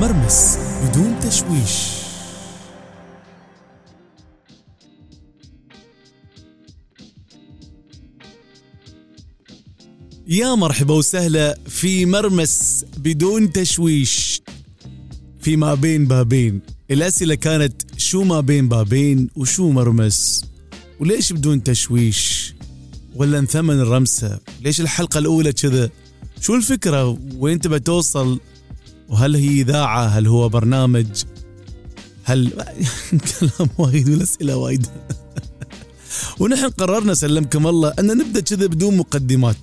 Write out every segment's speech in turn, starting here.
مرمس بدون تشويش. يا مرحبا وسهلا في مرمس بدون تشويش. في ما بين بابين الأسئلة كانت شو ما بين بابين وشو مرمس؟ وليش بدون تشويش؟ ولا انثمن الرمسة؟ ليش الحلقة الأولى كذا؟ شو الفكرة؟ وين تبى توصل؟ وهل هي إذاعة؟ هل هو برنامج؟ هل كلام وايد والأسئلة وايد. ونحن قررنا سلمكم الله أن نبدأ كذا بدون مقدمات.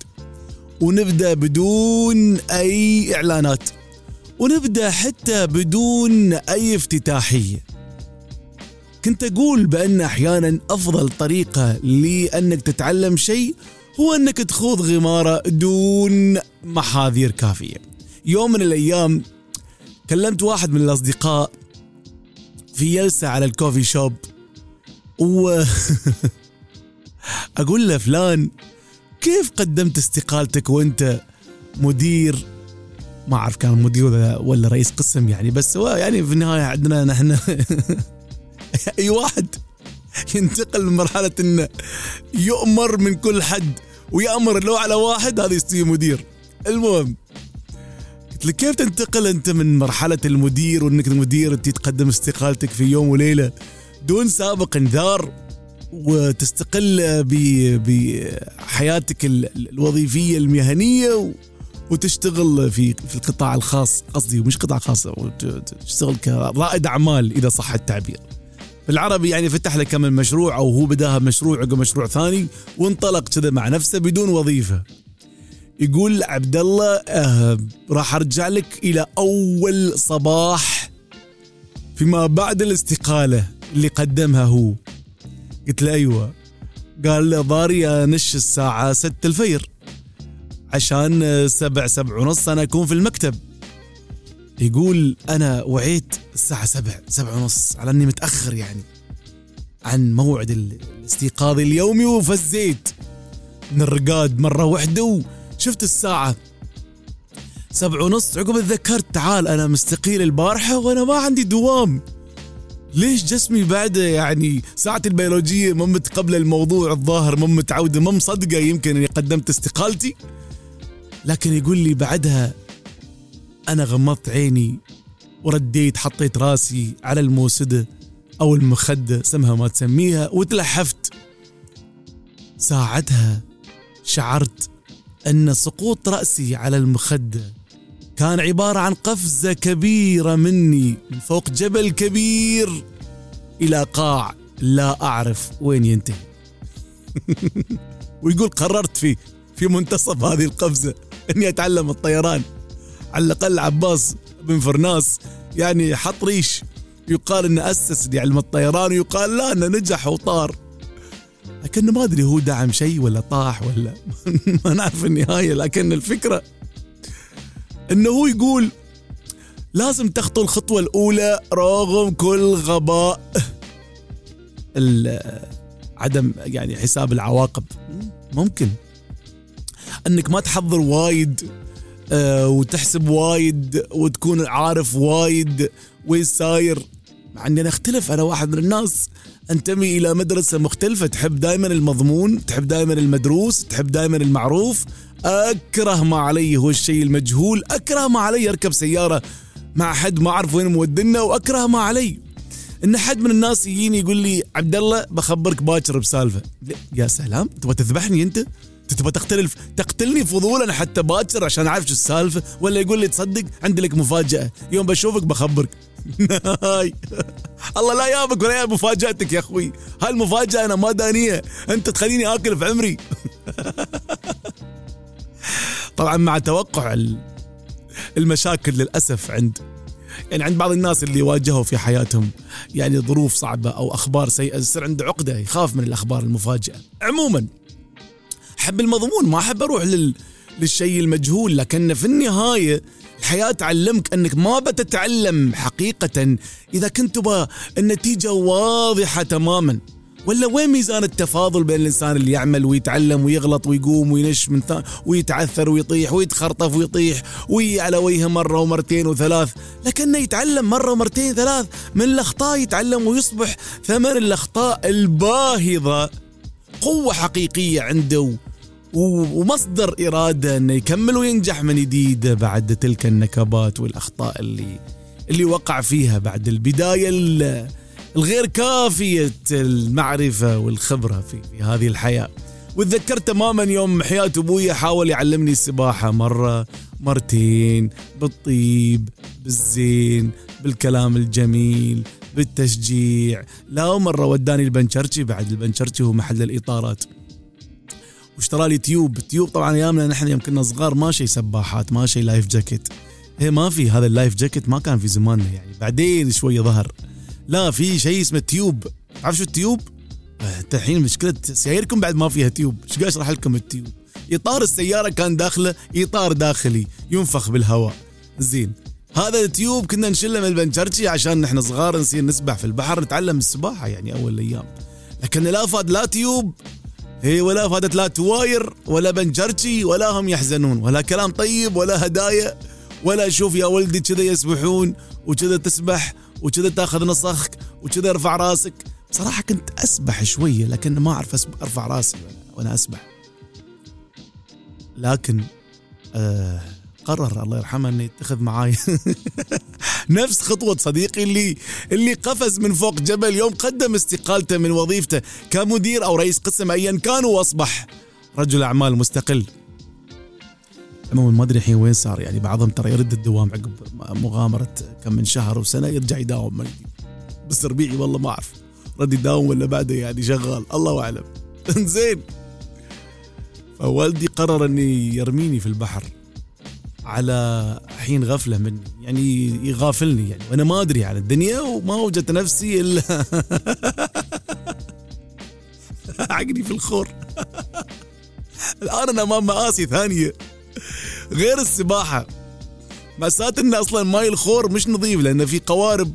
ونبدأ بدون أي إعلانات. ونبدأ حتى بدون أي افتتاحية. كنت أقول بأن أحيانا أفضل طريقة لأنك تتعلم شيء هو أنك تخوض غمارة دون محاذير كافية. يوم من الأيام كلمت واحد من الأصدقاء في جلسة على الكوفي شوب و أقول له فلان كيف قدمت استقالتك وأنت مدير؟ ما أعرف كان مدير ولا, ولا رئيس قسم يعني بس هو يعني في النهاية عندنا نحن أي واحد ينتقل من مرحلة إنه يؤمر من كل حد ويأمر لو على واحد هذا يصير مدير. المهم له كيف تنتقل أنت من مرحلة المدير وأنك المدير تقدم استقالتك في يوم وليلة دون سابق انذار وتستقل بحياتك الوظيفية المهنية وتشتغل في في القطاع الخاص قصدي مش قطاع خاص تشتغل كرائد أعمال إذا صح التعبير. بالعربي يعني فتح له كم مشروع أو هو بداها بمشروع عقب مشروع ثاني وانطلق كذا مع نفسه بدون وظيفة. يقول عبد الله آه راح أرجع لك إلى أول صباح فيما بعد الاستقالة اللي قدمها هو. قلت له أيوه. قال ضاري انش الساعة 6 الفجر عشان سبع سبع ونص أنا أكون في المكتب. يقول أنا وعيت الساعة سبع سبع ونص على أني متأخر يعني عن موعد الاستيقاظ اليومي وفزيت. من الرقاد مره واحدة وشفت الساعة سبع ونص. عقب تذكرت تعال أنا مستقيل البارحة وأنا ما عندي دوام. ليش جسمي بعد يعني ساعتي البيولوجية ما متقبلة الموضوع الظاهر ما متعودة ما مصدقة يمكن إني قدمت استقالتي. لكن يقول لي بعدها أنا غمضت عيني ورديت حطيت راسي على الموسدة أو المخدة سمها ما تسميها وتلحفت. ساعتها شعرت أن سقوط رأسي على المخدة كان عبارة عن قفزة كبيرة مني من فوق جبل كبير إلى قاع لا أعرف وين ينتهي. ويقول قررت في في منتصف هذه القفزة أني أتعلم الطيران. على الأقل عباس بن فرناس يعني حط ريش يقال إنه أسس لعلم الطيران ويقال لا إنه نجح وطار. لكن ما أدري هو دعم شيء ولا طاح ولا ما نعرف النهاية لكن الفكرة إنه هو يقول لازم تخطو الخطوة الأولى رغم كل غباء عدم يعني حساب العواقب. ممكن. إنك ما تحضر وايد آه، وتحسب وايد وتكون عارف وايد وين ساير مع اني أنا اختلف أنا واحد من الناس. أنتمي إلى مدرسة مختلفة. تحب دائما المضمون تحب دائما المدروس تحب دائما المعروف. اكره ما علي هو الشيء المجهول. اكره ما علي أركب سيارة مع حد ما أعرف وين مودنا واكره ما علي. إن حد من الناس يجيني يقول لي عبد الله بخبرك باكر بسالفة. يا سلام تبغى تذبحني أنت؟ تبغى تقتل تقتلني فضولا حتى باكر عشان أعرف شو السالفة ولا يقول لي تصدق عندي لك مفاجأة. يوم بشوفك بخبرك. الله لا يابك ولا يا مفاجأتك يا أخوي. هاي المفاجاه أنا ما دانيه أنت تخليني آكل في عمري. طبعا مع توقع المشاكل للأسف عند يعني عند بعض الناس اللي واجهوا في حياتهم يعني ظروف صعبة أو أخبار سيئة يصير عنده عقدة يخاف من الأخبار المفاجئة. عموما أحب المضمون ما أحب أروح لل للشيء المجهول لكن في النهاية الحياة تعلمك أنك ما بتتعلم حقيقة إذا كنت النتيجة واضحة تماما. ولا وين ميزان التفاضل بين الإنسان اللي يعمل ويتعلم ويغلط ويقوم وينش من ثا ويتعثر ويطيح ويتخرطف ويطيح وي على وجهه مرة ومرتين وثلاث. لكنه يتعلم مرة ومرتين ثلاث. من الأخطاء يتعلم ويصبح ثمن الأخطاء الباهظة. قوة حقيقية عنده. ومصدر إرادة إنه يكمل وينجح من جديد بعد تلك النكبات والأخطاء اللي اللي وقع فيها بعد البداية الغير كافية المعرفة والخبرة في, في هذه الحياة. وتذكر تماما يوم حياة أبوي حاول يعلمني السباحة مرة مرتين بالطيب بالزين بالكلام الجميل بالتشجيع لا مرة وداني البنشرشي بعد البنشرشي هو محل الإطارات واشترى لي tube. tube طبعا أيامنا نحن يوم كنا صغار ما شيء سباحات ما شيء life jacket هي ما في هذا ال life jacket ما كان في زماننا يعني. بعدين شوية ظهر. لا في شيء اسمه tube. تعرف شو ال tube؟ أنت الحين مشكلة سياركم بعد ما فيها tube. إيش قاعد اشرح لكم ال tube؟ إطار السيارة كان داخله إطار داخلي. ينفخ بالهواء. زين. هذا ال tube كنا نشله من البنشرشي عشان نحن صغار نصير نسبح في البحر نتعلم السباحة يعني أول الأيام. لكن لا فاد لا tube. هي ولا فادت لا تواير ولا بنجرشي ولا هم يحزنون ولا كلام طيب ولا هدايا ولا شوف يا ولدي كذا يسبحون وكذا تسبح وكذا تاخذ نصخك وكذا ارفع راسك. بصراحة كنت أسبح شوية لكن ما أعرف أرفع راسي وأنا أسبح. لكن آه قرر الله يرحمه إنه يتخذ معاي. نفس خطوة صديقي اللي اللي قفز من فوق جبل يوم قدم استقالته من وظيفته كمدير أو رئيس قسم ايا كان وأصبح رجل أعمال مستقل. عموما ما أدري الحين وين صار يعني بعضهم ترى يرد الدوام عقب مغامرة كم من شهر وسنة يرجع يداوم بس ربيعي والله ما أعرف رد يداوم ولا بعده يعني شغال الله أعلم. زين. فوالدي قرر اني يرميني في البحر على حين غفلة مني يعني يغافلني يعني. وأنا ما أدري عن الدنيا وما وجدت نفسي إلا عقلي في الخور. الآن أنا أمام مآسي ثانية. غير السباحة. مأساة إن أصلا ماي الخور مش نظيف لأن في قوارب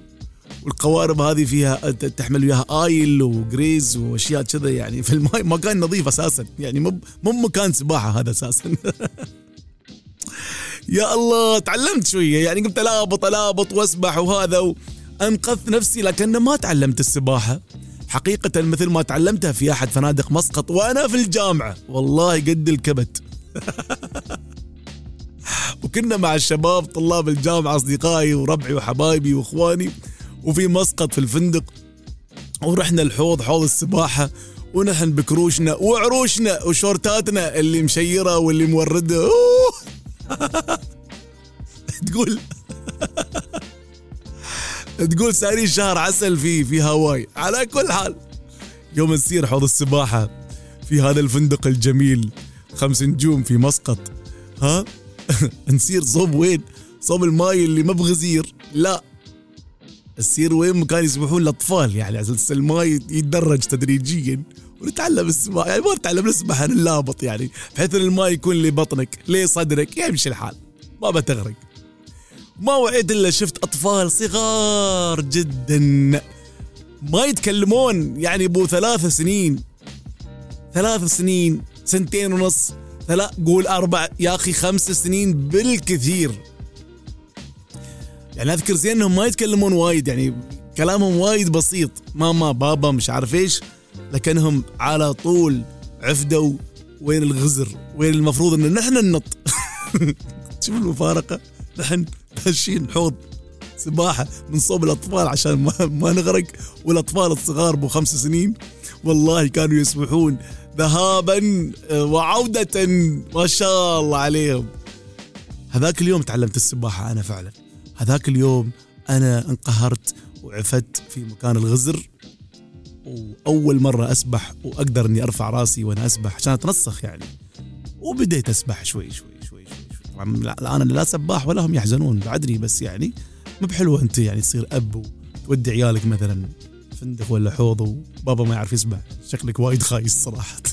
والقوارب هذه فيها تحمل وياها oil و grease وأشياء كذا يعني. في الماي مكان نظيف أساسا. يعني مو مو مكان سباحة هذا أساسا. يا الله تعلمت شوية يعني قمت ألابط ألابط وأسبح وهذا وانقذت نفسي لكن ما تعلمت السباحة. حقيقة مثل ما تعلمتها في أحد فنادق مسقط وأنا في الجامعة. والله قد الكبت. وكنا مع الشباب طلاب الجامعة أصدقائي وربعي وحبايبي وإخواني وفي مسقط في الفندق ورحنا الحوض حوض السباحة ونحن بكروشنا وعروشنا وشورتاتنا اللي مشيرة واللي موردة. أوه! تقول تقول ساري شهر عسل في في هاواي. على كل حال يوم نسير حوض السباحة في هذا الفندق الجميل خمس نجوم في مسقط. ها؟ نسير صوب وين؟ صوب الماي اللي ما بغزير. لا. نسير وين؟ مكان يسبحون الأطفال يعني على أساس الماي يتدرج تدريجيا. ونتعلم السباحه يعني ما نتعلم نسبح نلابط يعني بحيث إن الماء يكون لبطنك لصدرك يمشي الحال ما بتغرق. ما وعيت إلا شفت أطفال صغار جدا. ما يتكلمون يعني أبو ثلاث سنين. ثلاث سنين سنتين ونص. ثلاث قول أربع يا أخي خمس سنين بالكثير. يعني أذكر زين إنهم ما يتكلمون وايد يعني كلامهم وايد بسيط. ماما بابا مش عارف إيش. لكنهم على طول عفدوا وين الغزر وين المفروض إن نحن ننط. شوف المفارقة. نحن ماشيين حوض سباحة من صوب الأطفال عشان ما, ما نغرق والأطفال الصغار بو خمس سنين والله كانوا يسبحون ذهابا وعودة ما شاء الله عليهم. هذاك اليوم تعلمت السباحة أنا فعلا. هذاك اليوم أنا انقهرت وعفت في مكان الغزر. وأول مرة أسبح وأقدر إني أرفع رأسي وأنا أسبح عشان أتنفس يعني. وبديت أسبح شوي شوي شوي شوي. طبعا الان لا سباح ولا هم يحزنون بعدني بس يعني مو بحلوة أنت يعني تصير أب وتودي عيالك مثلا فندق ولا حوض وبابا ما يعرف يسبح. شكلك وايد خايس صراحة.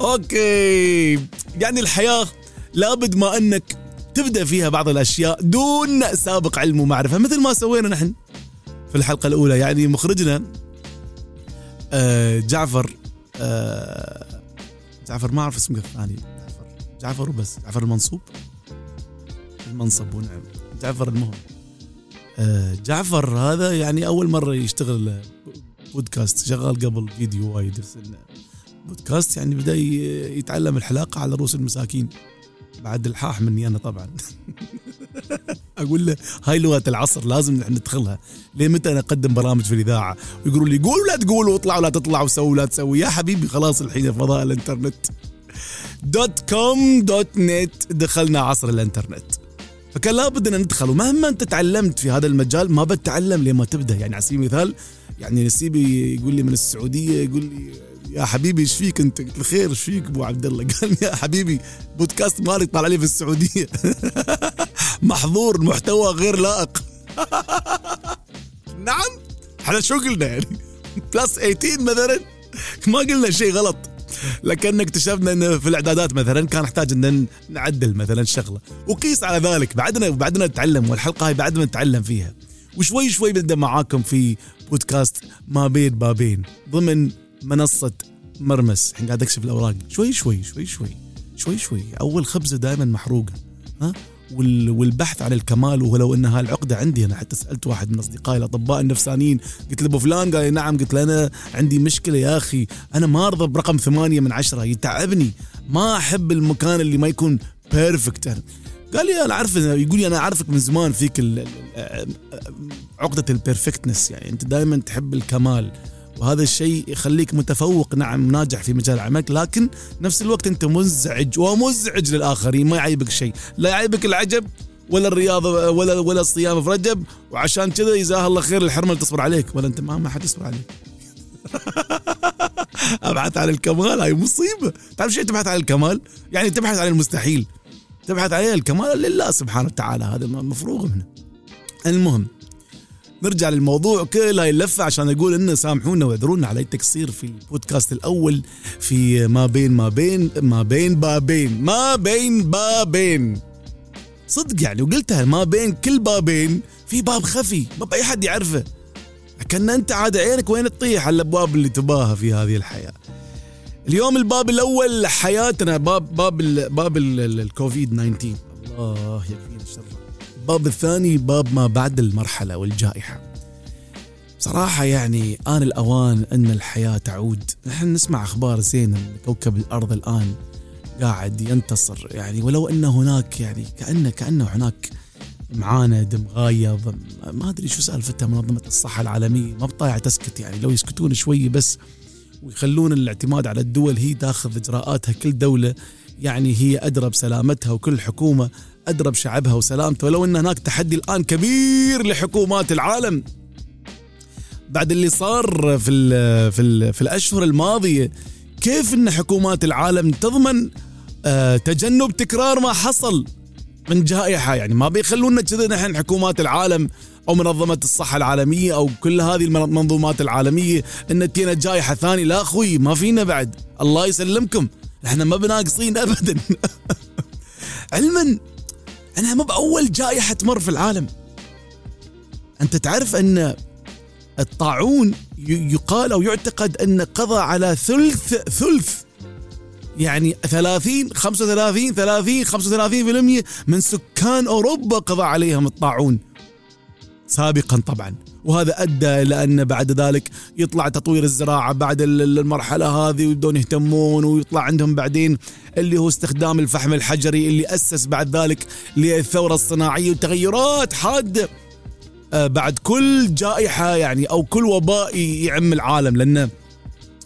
okay. يعني الحياة لابد ما أنك تبدأ فيها بعض الأشياء دون سابق علم ومعرفة مثل ما سوينا نحن. في الحلقة الأولى. يعني مخرجنا آه، جعفر آه، جعفر ما أعرف اسمه الثاني جعفر جعفر وبس. جعفر المنصوب. المنصب ونعم. جعفر المهم. آه، جعفر هذا يعني أول مرة يشتغل بودكاست. شغال قبل فيديو وايد بس بودكاست يعني بدأ يتعلم الحلاقة على رؤوس المساكين. بعد الحاح مني أنا طبعا. أقول له هاي لغة العصر لازم ندخلها. ليه متى أنا أقدم برامج في الإذاعة؟ ويقولوا لي قول ولا تقول واطلع ولا تطلع وسوي ولا تسوي. يا حبيبي خلاص الحين فضاء الإنترنت. dot com dot net دخلنا عصر الإنترنت. فكان لابد أن ندخل ومهما أنت تعلمت في هذا المجال ما بتتعلم لما تبدأ. يعني على سبيل المثال يعني نسيبي يقول لي من السعودية يقول لي يا حبيبي إيش فيك أنت؟ قلت له خير إيش فيك أبو عبد الله؟ قال يا حبيبي بودكاست مالك طالع لي في السعودية. محظور محتوى غير لائق. نعم. إحنا شو قلنا يعني؟ بلس 18 مثلا؟ ما قلنا شيء غلط. لكن اكتشفنا إنه في الإعدادات مثلا كان نحتاج إن نعدل مثلا شغلة. وقيس على ذلك بعدنا بعدنا نتعلم والحلقة هاي بعدنا نتعلم فيها. وشوي شوي بنبدأ معاكم في بودكاست ما بين بابين ضمن منصة مرمس. الحين قاعد أكشف الأوراق. شوي شوي شوي شوي. شوي شوي. أول خبزة دائما محروقة. ها؟ والبحث عن الكمال ولو ان هالعقده عندي. أنا حتى سألت واحد من أصدقائي الأطباء النفسانيين قلت له أبو فلان؟ قال لي نعم. قلت له أنا عندي مشكلة يا أخي. أنا ما أرضى برقم ثمانية من عشرة. يتعبني. ما أحب المكان اللي ما يكون بيرفكت قال لي أنا أعرف يقول لي أنا أعرفك من زمان فيك عقدة البيرفكتنس يعني أنت دائما تحب الكمال. وهذا الشيء يخليك متفوق. نعم ناجح في مجال عملك لكن نفس الوقت انت منزعج ومزعج للآخرين ما يعيبك شيء. لا يعيبك العجب ولا الرياضة ولا ولا الصيام في رجب. وعشان كذا جزاه الله خير الحرمه اللي تصبر عليك. ولا انت ما ما حد يصبر عليك. أبحث عن الكمال هاي مصيبة. تعرف شيء تبحث عن الكمال؟ يعني تبحث عن المستحيل. تبحث عن الكمال لله سبحانه وتعالى هذا مفروغ منه. المهم نرجع للموضوع. كل هاي اللفة عشان أقول إنه سامحونا واعذرونا على التقصير في البودكاست الأول في ما بين ما بين ما بين بابين ما بين بابين صدق يعني وقلتها ما بين كل بابين في باب خفي ما بأي حد يعرفه. كان أنت عاد عينك وين تطيح على الأبواب اللي تباها في هذه الحياة. اليوم الباب الأول حياتنا باب باب ال باب الكوفيد 19 الله يكفينا الشر الباب الثاني باب ما بعد المرحلة والجائحة. صراحة يعني آن الأوان أن الحياة تعود. نحن نسمع أخبار زينة كوكب الأرض الآن قاعد ينتصر. يعني ولو أن هناك يعني كأنه كأنه هناك معاند مغايض ما أدري شو سالفتها منظمة الصحة العالمية. ما بطايعة تسكت يعني. لو يسكتون شوي بس ويخلون الاعتماد على الدول هي تاخذ إجراءاتها. كل دولة يعني هي أدرى بسلامتها وكل حكومة ادرى بشعبها وسلامته. ولو إن هناك تحدي الآن كبير لحكومات العالم بعد اللي صار في ال في ال في الأشهر الماضية كيف إن حكومات العالم تضمن آه تجنب تكرار ما حصل من جائحة؟ يعني ما بيخلونا كذا نحن حكومات العالم أو منظمة الصحة العالمية أو كل هذه المنظومات العالمية إن تينا جائحة ثانية. لا أخوي ما فينا بعد. الله يسلمكم. إحنا ما بناقصين ابدا. علما أنها مو بأول جائحة تمر في العالم. أنت تعرف أن الطاعون يقال أو يعتقد أن قضى على ثلث ثلث يعني 30 35 30 35% من سكان أوروبا قضى عليهم الطاعون. سابقا طبعا. وهذا أدى إلى أن بعد ذلك يطلع تطوير الزراعة بعد المرحلة هذه ويبدون يهتمون ويطلع عندهم بعدين اللي هو استخدام الفحم الحجري اللي أسس بعد ذلك للثورة الصناعية وتغيرات حادة آه، بعد كل جائحة يعني أو كل وباء يعم العالم. لأنه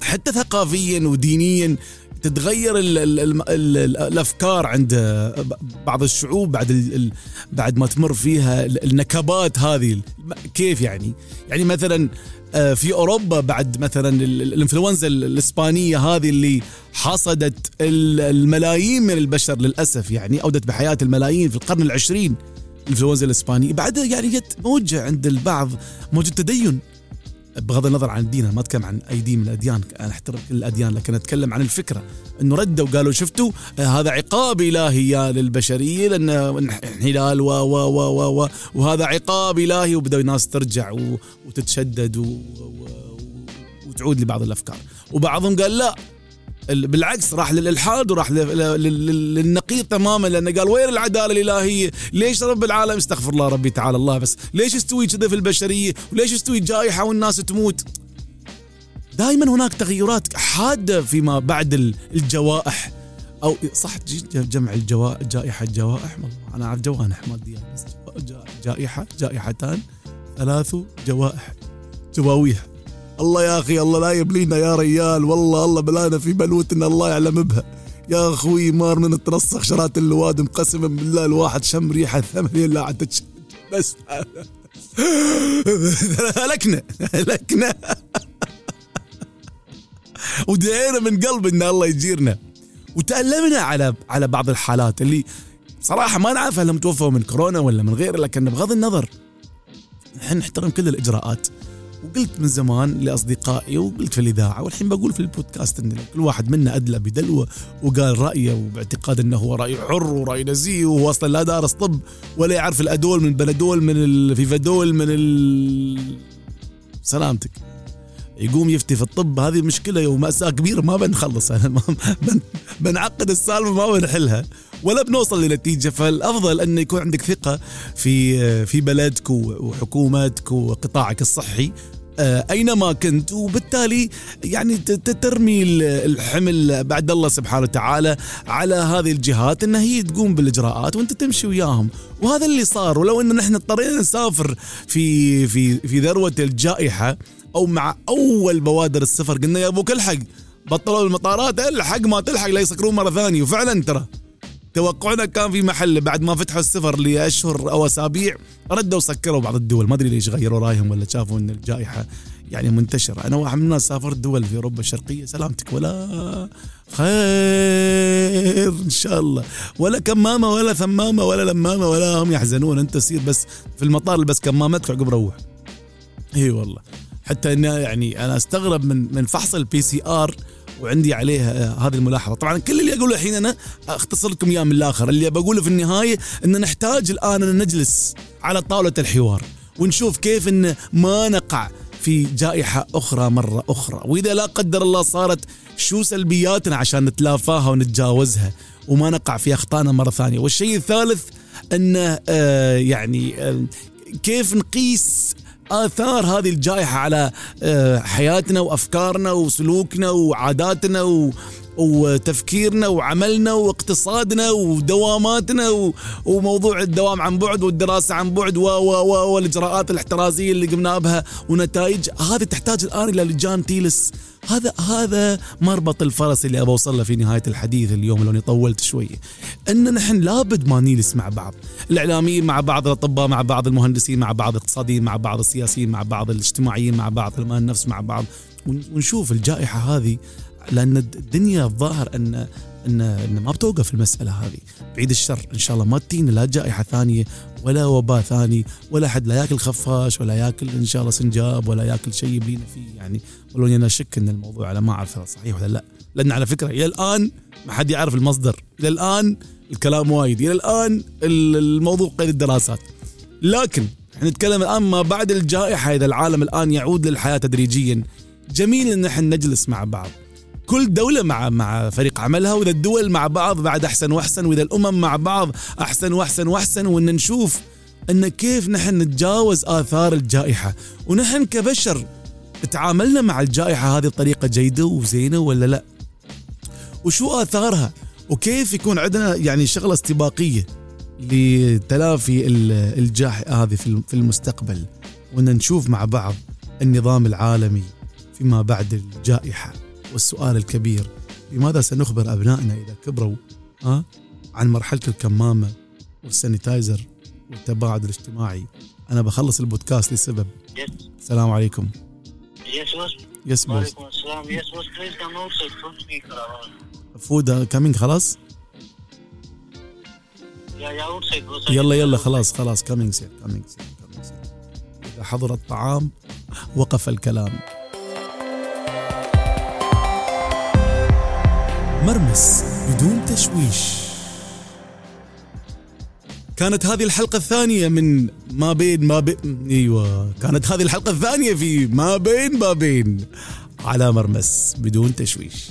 حتى ثقافيا ودينيا تتغير ال ال ال ال الأفكار عند بعض الشعوب بعد بعد ما تمر فيها النكبات هذه. كيف يعني؟ يعني مثلا آه، في أوروبا بعد مثلا الإنفلونزا الإسبانية هذه اللي حصدت الملايين من البشر للأسف يعني أودت بحياة الملايين في القرن العشرين. الإنفلونزا الإسبانية بعدها يعني جت موجة عند البعض موجة تدين. بغض النظر عن الدين أنا ما أتكلم عن أي دين من الأديان أنا أحترم كل الأديان لكن أتكلم عن الفكرة إنه ردوا وقالوا شفتوا آه، هذا عقاب إلهي للبشرية لأن انحلال و و و و وهذا عقاب إلهي وبدأوا الناس ترجع وتتشدد وتعود لبعض الأفكار. وبعضهم قال لا بالعكس راح للإلحاد وراح لل- لل- لل- للنقيض تماما لأنه قال وين العدالة الإلهية؟ ليش رب العالم استغفر الله ربي تعالى الله بس ليش يستوي كذا في البشرية؟ وليش يستوي جائحة والناس تموت؟ دائما هناك تغيرات حادة فيما بعد ال- الجوائح أو صح جمع الجوا جائحة جوائح أنا أعرف جوانح ما ادري بس جا- جائحه جائحتان ثلاث جوائح جواويح الله يا أخي الله لا يبلينا يا ريال. والله الله بلانا في بلوتنا الله يعلم بها. يا أخوي مار من ترسخ شرات اللوادم قسما بالله. الواحد شم ريحة ثمانية لا عاد بس. هلكنا هلكنا. ودعينا من قلب إن الله يجيرنا. وتألمنا على على بعض الحالات اللي صراحة ما نعرف هل توفوا من كورونا ولا من غيره لكن بغض النظر نحن نحترم كل الإجراءات. وقلت من زمان لأصدقائي وقلت في الإذاعة والحين بقول في البودكاست لو كل واحد منا أدلى بدلوه وقال رأيه وباعتقاد أنه هو رأي حر ورأي نزيه وهو أصلا لا دارس طب ولا يعرف الأدول من البنادول من الفيفادول من ال... سلامتك. يقوم يفتي في الطب هذه مشكلة ومأساة كبيرة ما بنخلص أنا ما بن بنعقد السالفة ما بنحلها. ولا بنوصل لنتيجة فالأفضل أن يكون عندك ثقة في في بلدك وحكومتك وقطاعك الصحي. آه، أينما كنت وبالتالي يعني ترمي ال- الحمل بعد الله سبحانه وتعالى على هذه الجهات إن هي تقوم بالإجراءات وأنت تمشي وياهم. وهذا اللي صار. ولو ان نحن اضطرينا نسافر في في في ذروة الجائحة أو مع أول بوادر السفر قلنا يا أبوك الحق بطلوا المطارات الحق ما تلحق لا يسكرون مرة ثانية. وفعلا ترى توقعنا كان في محل بعد ما فتحوا السفر لأشهر أو أسابيع ردوا سكروا بعض الدول. ما أدري ليش غيروا رأيهم ولا شافوا إن الجائحة يعني منتشرة. أنا واحد من الناس سافرت دول في أوروبا الشرقية. سلامتك. ولا خير إن شاء الله. ولا كمامة ولا ثمامة ولا لمامة ولا هم يحزنون. أنت سير بس في المطار البس كمامتك عقب روح. إي والله. حتى إنه يعني أنا أستغرب من من فحص ال PCR وعندي عليه آه، هذه الملاحظة. طبعا كل اللي أقوله الحين أنا أختصر لكم اياه من الآخر. اللي بقوله في النهاية إن نحتاج الآن أن نجلس على طاولة الحوار ونشوف كيف إن ما نقع في جائحة أخرى مرة أخرى. وإذا لا قدر الله صارت شو سلبياتنا عشان نتلافاها ونتجاوزها وما نقع في أخطائنا مرة ثانية. والشيء الثالث أنه آه يعني آه كيف نقيس آثار هذه الجائحة على آه، حياتنا وأفكارنا وسلوكنا وعاداتنا و وتفكيرنا وعملنا واقتصادنا ودواماتنا. وموضوع الدوام عن بعد والدراسة عن بعد. والإجراءات الاحترازية اللي قمنا بها ونتائج هذه تحتاج الآن إلى لجان تيلس هذا هذا مربط الفرس اللي ابى أوصل له في نهاية الحديث اليوم لو اني طولت شوية إن نحن لابد ما نجلس مع بعض. الإعلاميين مع بعض الأطباء مع بعض المهندسين مع بعض الاقتصاديين مع بعض السياسيين مع بعض الاجتماعيين مع بعض علماء النفس مع بعض. ون- ونشوف الجائحة هذه لأن الدنيا الظاهر أن ان ان ما بتوقف المسألة هذه. بعيد الشر. إن شاء الله ما تجينا لا جائحة ثانية ولا وباء ثاني ولا حد لا ياكل خفاش ولا ياكل إن شاء الله سنجاب ولا ياكل شيء يبلينا فيه يعني. ولو أنا أشك إن الموضوع على ما أعرف صحيح ولا لا. لأن على فكرة إلى الآن ما حد يعرف المصدر. إلى الآن الكلام وايد. إلى الآن ال- الموضوع قيد الدراسات. لكن إحنا نتكلم الآن ما بعد الجائحة إذا العالم الآن يعود للحياة تدريجيا. جميل إن إحنا نجلس مع بعض. كل دولة مع مع فريق عملها وإذا الدول مع بعض بعد أحسن وأحسن وإذا الأمم مع بعض أحسن وأحسن وأحسن وإن نشوف أن كيف نحن نتجاوز آثار الجائحة. ونحن كبشر تعاملنا مع الجائحة هذه بطريقة جيدة وزينة ولا لا؟ وشو آثارها؟ وكيف يكون عندنا يعني شغلة استباقية لتلافي ال- الجائحة هذه في الم- في المستقبل وأن نشوف مع بعض النظام العالمي فيما بعد الجائحة. والسؤال الكبير لماذا سنخبر أبنائنا إذا كبروا ها عن مرحلة الكمامة وال sanitizer والتباعد الاجتماعي؟ أنا بخلص البودكاست لسبب. Yes. السلام عليكم. yes boss come outside. From speaker. food coming خلاص. يلا يلا خلاص خلاص. coming sir coming sir إذا حضر الطعام وقف الكلام. مرمس بدون تشويش. كانت هذه الحلقة الثانية من ما بين ما بين إيوه كانت هذه الحلقة الثانية في ما بين ما بين على مرمس بدون تشويش.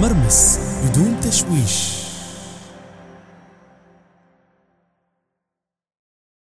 مرمس بدون تشويش.